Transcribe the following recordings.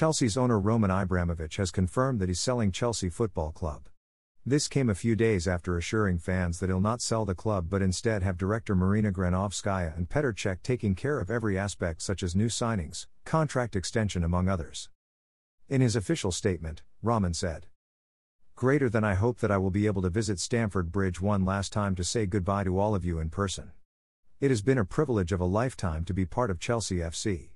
Chelsea's owner Roman Abramovich has confirmed that he's selling Chelsea Football Club. This came a few days after assuring fans that he'll not sell the club but instead have director Marina Granovskaya and Petr Cech taking care of every aspect such as new signings, contract extension among others. In his official statement, Roman said, Greater than I hope that I will be able to visit Stamford Bridge one last time to say goodbye to all of you in person. It has been a privilege of a lifetime to be part of Chelsea FC.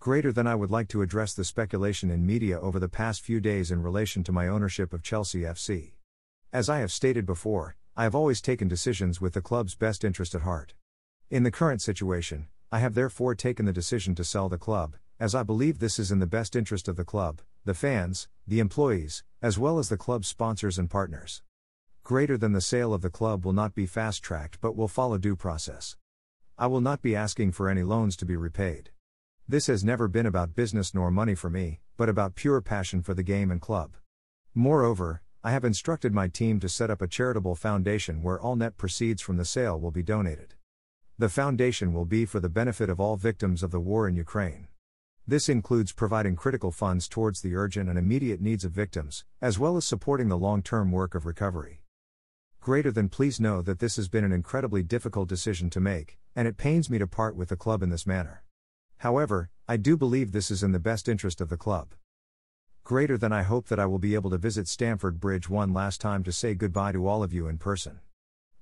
Greater than I would like to address the speculation in media over the past few days in relation to my ownership of Chelsea FC. As I have stated before, I have always taken decisions with the club's best interest at heart. In the current situation, I have therefore taken the decision to sell the club, as I believe this is in the best interest of the club, the fans, the employees, as well as the club's sponsors and partners. Greater than the sale of the club will not be fast tracked but will follow due process. I will not be asking for any loans to be repaid. This has never been about business nor money for me, but about pure passion for the game and club. Moreover, I have instructed my team to set up a charitable foundation where all net proceeds from the sale will be donated. The foundation will be for the benefit of all victims of the war in Ukraine. This includes providing critical funds towards the urgent and immediate needs of victims, as well as supporting the long term work of recovery. Greater than please know that this has been an incredibly difficult decision to make, and it pains me to part with the club in this manner. However, I do believe this is in the best interest of the club. Greater than I hope that I will be able to visit Stamford Bridge one last time to say goodbye to all of you in person.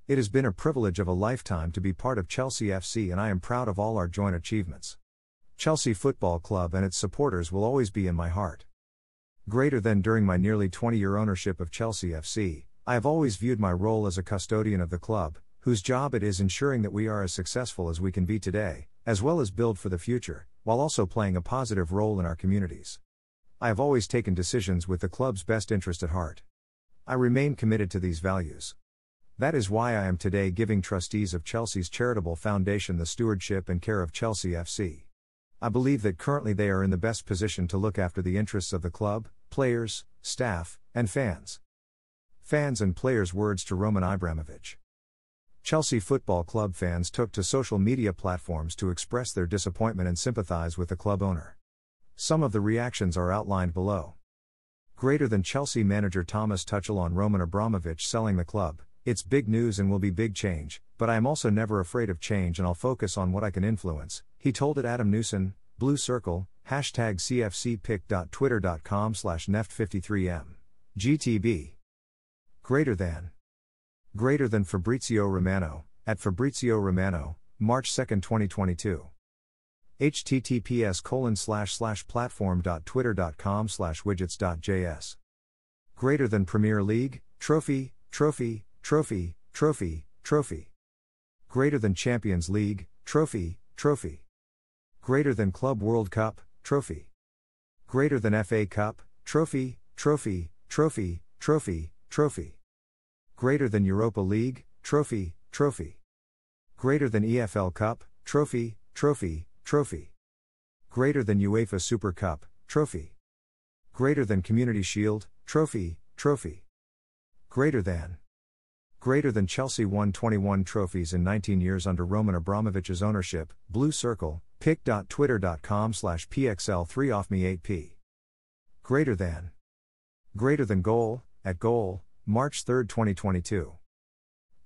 It has been a privilege of a lifetime to be part of Chelsea FC and I am proud of all our joint achievements. Chelsea Football Club and its supporters will always be in my heart. Greater than during my nearly 20 year ownership of Chelsea FC, I have always viewed my role as a custodian of the club, whose job it is ensuring that we are as successful as we can be today, as well as build for the future, while also playing a positive role in our communities. I have always taken decisions with the club's best interest at heart. I remain committed to these values. That is why I am today giving trustees of Chelsea's charitable foundation the stewardship and care of Chelsea FC. I believe that currently they are in the best position to look after the interests of the club, players, staff, and fans. Fans and players' words to Roman Abramovich. Chelsea Football Club fans took to social media platforms to express their disappointment and sympathize with the club owner. Some of the reactions are outlined below. Greater than Chelsea manager Thomas Tuchel on Roman Abramovich selling the club. It's big news and will be big change, but I am also never afraid of change and I'll focus on what I can influence, he told it Adam Newson, Blue Circle, hashtag cfcpic.twitter.com slash neft53m. GTB. Greater than. Greater than Fabrizio Romano, at Fabrizio Romano, March 2, 2022. https colon slash slash platform.twitter.com slash widgets.js. Greater than Premier League, Trophy, Trophy, Trophy, Trophy, Trophy. Greater than Champions League, Trophy, Trophy. Greater than Club World Cup, Trophy. Greater than FA Cup, Trophy, Trophy, Trophy, Trophy, Trophy. Greater than Europa League, Trophy, Trophy. Greater than EFL Cup, Trophy, Trophy, Trophy. Greater than UEFA Super Cup, Trophy. Greater than Community Shield, Trophy, Trophy. Greater than. Greater than Chelsea won 21 trophies in 19 years under Roman Abramovich's ownership, Blue Circle, pic.twitter.com slash pxl3 off me 8p. Greater than. Greater than goal, at goal, March 3, 2022.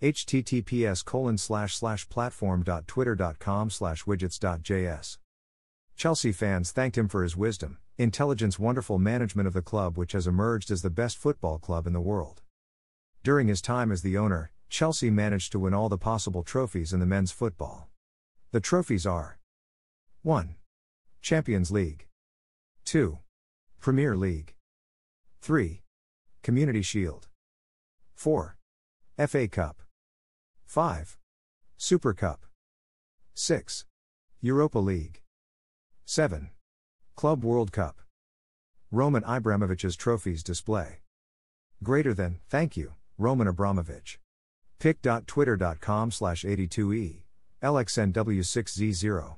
https slash platform.twitter.com slash widgets.js. Chelsea fans thanked him for his wisdom, intelligence, wonderful management of the club, which has emerged as the best football club in the world. During his time as the owner, Chelsea managed to win all the possible trophies in the men's football. The trophies are 1. Champions League, 2. Premier League, 3. Community Shield. 4. FA Cup. 5. Super Cup. 6. Europa League. 7. Club World Cup. Roman Abramovich's trophies display. Greater than, thank you, Roman Abramovich. pic.twitter.com slash 82e, LXNW6Z0.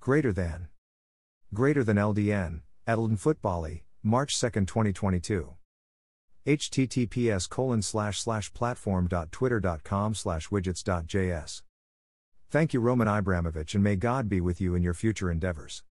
Greater than. Greater than LDN, Edelden Footbally, March 2, 2022 https colon slash slash platform.twitter.com slash widgets.js. Thank you Roman Abramovich and may God be with you in your future endeavors.